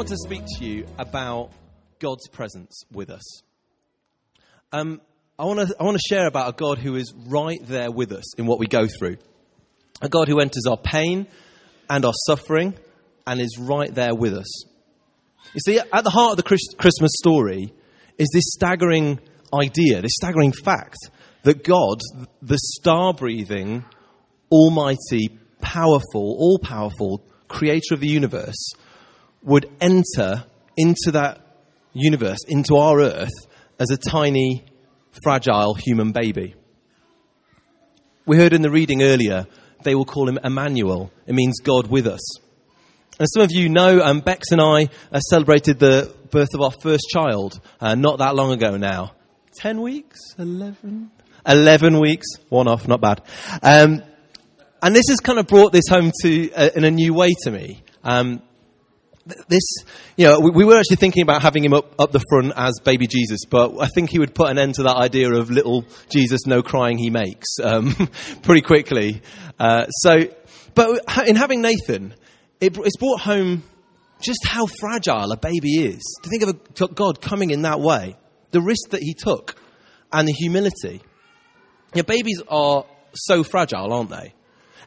want to speak to you about God's presence with us. Um, I want to I want to share about a God who is right there with us in what we go through. A God who enters our pain and our suffering and is right there with us. You see, at the heart of the Christmas story is this staggering idea, this staggering fact that God, the star breathing, almighty, powerful, all powerful creator of the universe, would enter into that universe, into our earth, as a tiny, fragile human baby. We heard in the reading earlier, they will call him Emmanuel. It means God with us. And some of you know, um, Bex and I uh, celebrated the birth of our first child uh, not that long ago now. 10 weeks? 11? 11 weeks. One off, not bad. Um, and this has kind of brought this home to uh, in a new way to me. Um, this, you know, we, we, were actually thinking about having him up, up the front as baby Jesus, but I think he would put an end to that idea of little Jesus, no crying he makes, um, pretty quickly. Uh, so, but in having Nathan, it, it's brought home just how fragile a baby is. To think of a, God coming in that way, the risk that he took, and the humility. Know, babies are so fragile, aren't they?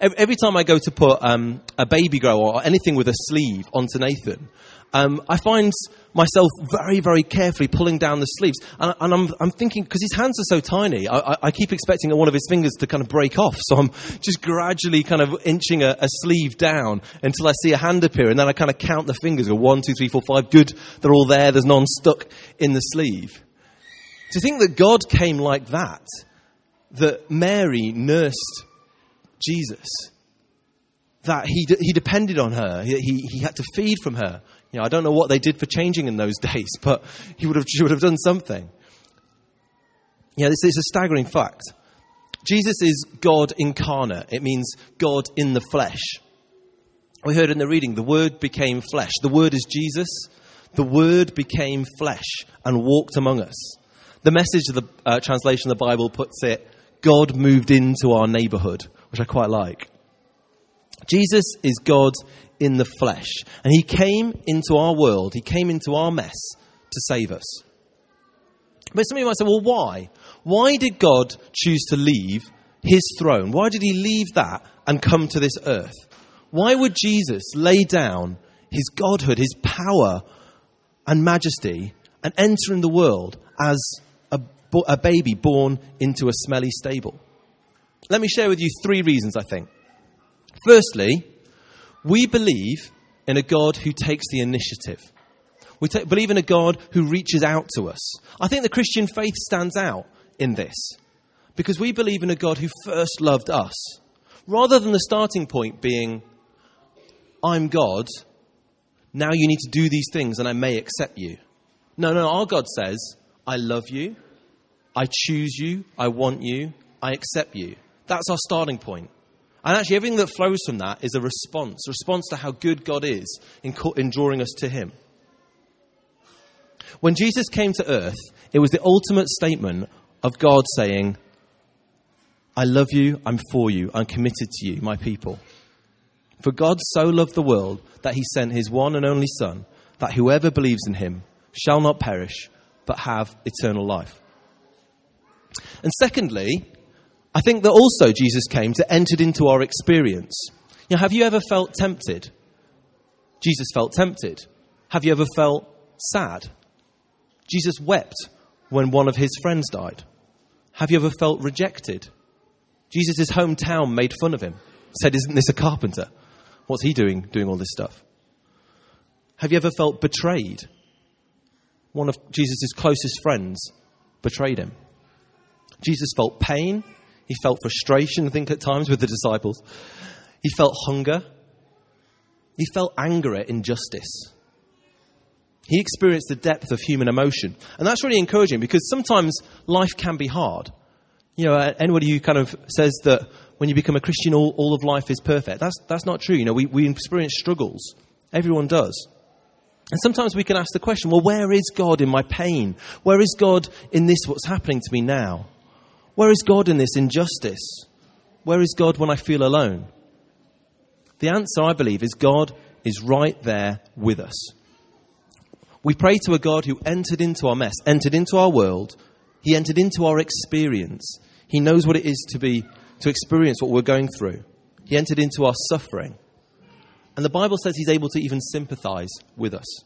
Every time I go to put um, a baby grow or anything with a sleeve onto Nathan, um, I find myself very, very carefully pulling down the sleeves. And, and I'm, I'm, thinking, because his hands are so tiny, I, I, keep expecting one of his fingers to kind of break off. So I'm just gradually kind of inching a, a, sleeve down until I see a hand appear. And then I kind of count the fingers go one, two, three, four, five. Good, they're all there. There's none stuck in the sleeve. To think that God came like that, that Mary nursed Jesus. That he, he depended on her. He, he, he had to feed from her. You know, I don't know what they did for changing in those days, but he would have, she would have done something. Yeah, this is a staggering fact. Jesus is God incarnate. It means God in the flesh. We heard in the reading, the Word became flesh. The Word is Jesus. The Word became flesh and walked among us. The message of the uh, translation of the Bible puts it God moved into our neighborhood which I quite like. Jesus is God in the flesh, and He came into our world, He came into our mess to save us. But some of you might say, well, why? Why did God choose to leave His throne? Why did He leave that and come to this earth? Why would Jesus lay down His godhood, His power and majesty, and enter in the world as a, baby born into a smelly stable? Let me share with you three reasons, I think. Firstly, we believe in a God who takes the initiative. We believe in a God who reaches out to us. I think the Christian faith stands out in this because we believe in a God who first loved us. Rather than the starting point being, I'm God, now you need to do these things and I may accept you. No, no, our God says, I love you, I choose you, I want you, I accept you. That's our starting point. And actually, everything that flows from that is a response, a response to how good God is in, in drawing us to Him. When Jesus came to earth, it was the ultimate statement of God saying, I love you, I'm for you, I'm committed to you, my people. For God so loved the world that he sent his one and only Son, that whoever believes in him shall not perish, but have eternal life. And secondly, I think that also Jesus came to enter into our experience. Know, have you ever felt tempted? Jesus felt tempted. Have you ever felt sad? Jesus wept when one of his friends died. Have you ever felt rejected? Jesus' hometown made fun of him, said, Isn't this a carpenter? What's he doing, doing all this stuff? Have you ever felt betrayed? One of Jesus' closest friends betrayed him. Jesus felt pain he felt frustration, I think, at times with the disciples. He felt hunger. He felt anger at injustice. He experienced the depth of human emotion. And that's really encouraging because sometimes life can be hard. You know, uh, anybody who kind of says that when you become a Christian, all, all of life is perfect, that's, that's not true. You know, we, we experience struggles. Everyone does. And sometimes we can ask the question, well, where is God in my pain? Where is God in this, what's happening to me now? Where is God in this injustice? Where is God when I feel alone? The answer, I believe, is God is right there with us. We pray to a God who entered into our mess, entered into our world. He entered into our experience. He knows what it is to be to experience what we're going through. He entered into our suffering. And the Bible says he's able to even sympathize with us.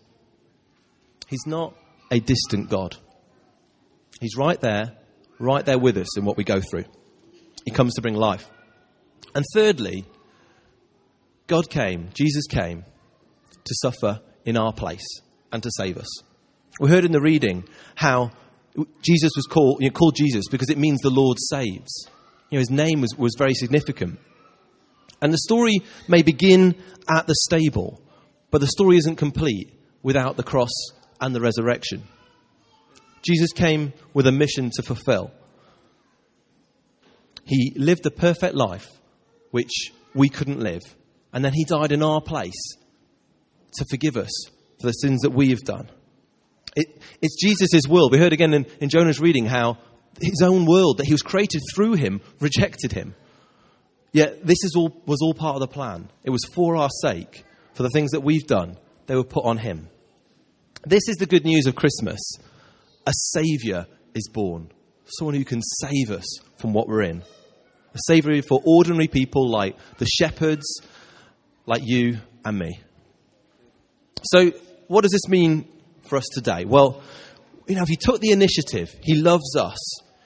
He's not a distant God. He's right there, right there with us in what we go through. He comes to bring life. And thirdly, God came, Jesus came to suffer in our place and to save us. We heard in the reading how Jesus was called, you know, called Jesus because it means the Lord saves. You know, his name was, was very significant. And the story may begin at the stable, but the story isn't complete without the cross and the resurrection. Jesus came with a mission to fulfill. He lived the perfect life which we couldn't live, and then he died in our place to forgive us for the sins that we have done. It, it's Jesus' will. We heard again in, in Jonah's reading how his own world that he was created through him rejected him. Yet this is all, was all part of the plan. It was for our sake, for the things that we've done, they were put on him. This is the good news of Christmas. A Saviour is born, someone who can save us from what we're in. A Saviour for ordinary people like the shepherds, like you and me. So, what does this mean for us today? Well, you know, if he took the initiative, he loves us,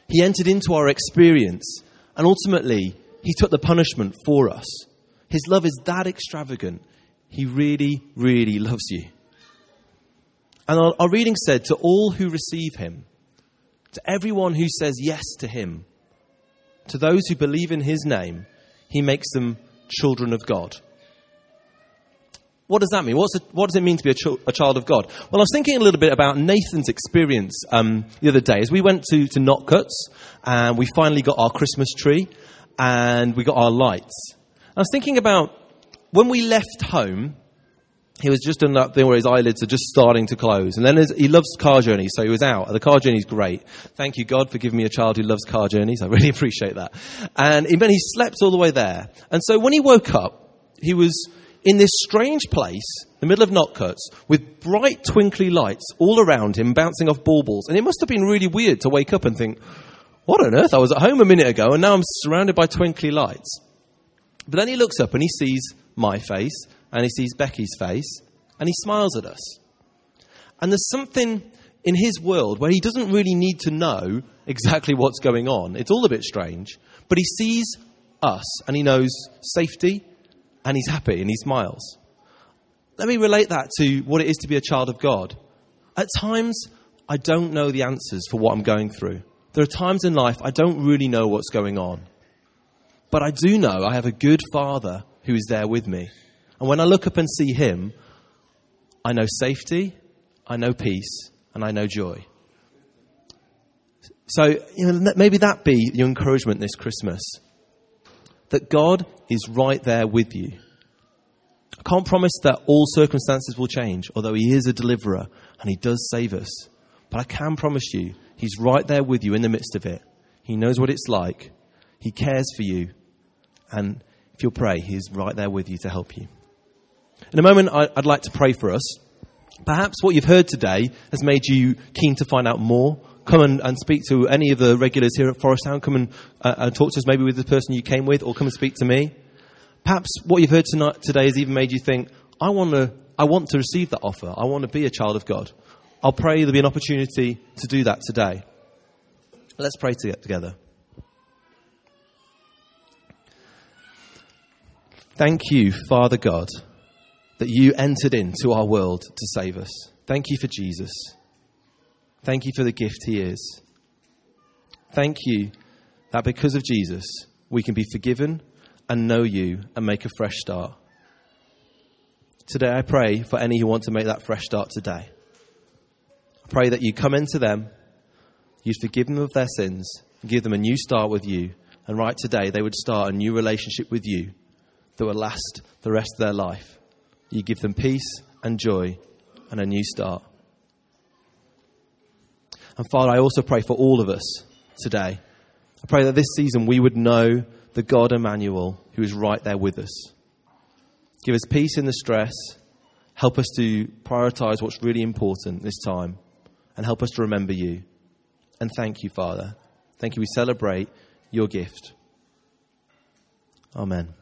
he entered into our experience, and ultimately, he took the punishment for us. His love is that extravagant. He really, really loves you. And our, our reading said, To all who receive him, to everyone who says yes to him, to those who believe in his name, he makes them children of God. What does that mean? A, what does it mean to be a, ch- a, child of God? Well, I was thinking a little bit about Nathan's experience um, the other day as we went to, to Notcutts and we finally got our Christmas tree and we got our lights. I was thinking about when we left home, he was just in that thing where his eyelids are just starting to close. And then his, he loves car journeys, so he was out. The car journey's great. Thank you, God, for giving me a child who loves car journeys. I really appreciate that. And he, then he slept all the way there. And so when he woke up, he was in this strange place, the middle of Notcutts, with bright twinkly lights all around him, bouncing off baubles. And it must have been really weird to wake up and think, what on earth? I was at home a minute ago and now I'm surrounded by twinkly lights. But then he looks up and he sees my face and he sees Becky's face and he smiles at us. And there's something in his world where he doesn't really need to know exactly what's going on. It's all a bit strange. But he sees us and he knows safety and he's happy and he smiles. Let me relate that to what it is to be a child of God. At times, I don't know the answers for what I'm going through. There are times in life I don't really know what's going on. But I do know I have a good father who is there with me. And when I look up and see him, I know safety, I know peace, and I know joy. So, you know, maybe that be your encouragement this Christmas that God is right there with you. I can't promise that all circumstances will change, although He is a deliverer and He does save us. But I can promise you, He's right there with you in the midst of it. He knows what it's like. He cares for you. And if you'll pray, He's right there with you to help you. In a moment, I'd like to pray for us. Perhaps what you've heard today has made you keen to find out more come and, and speak to any of the regulars here at Forest Town. Come and, uh, and talk to us maybe with the person you came with, or come and speak to me. Perhaps what you've heard tonight, today has even made you think, I want to, I want to receive that offer. I want to be a child of God. I'll pray there'll be an opportunity to do that today. Let's pray together. Thank you, Father God, that you entered into our world to save us. Thank you for Jesus. Thank you for the gift he is. Thank you that because of Jesus, we can be forgiven and know you and make a fresh start. Today, I pray for any who want to make that fresh start today. I pray that you come into them, you forgive them of their sins, give them a new start with you, and right today they would start a new relationship with you that will last the rest of their life. You give them peace and joy and a new start. And Father, I also pray for all of us today. I pray that this season we would know the God Emmanuel who is right there with us. Give us peace in the stress, Help us to prioritize what's really important this time and help us to remember you. And thank you, Father. Thank you. We celebrate your gift. Amen.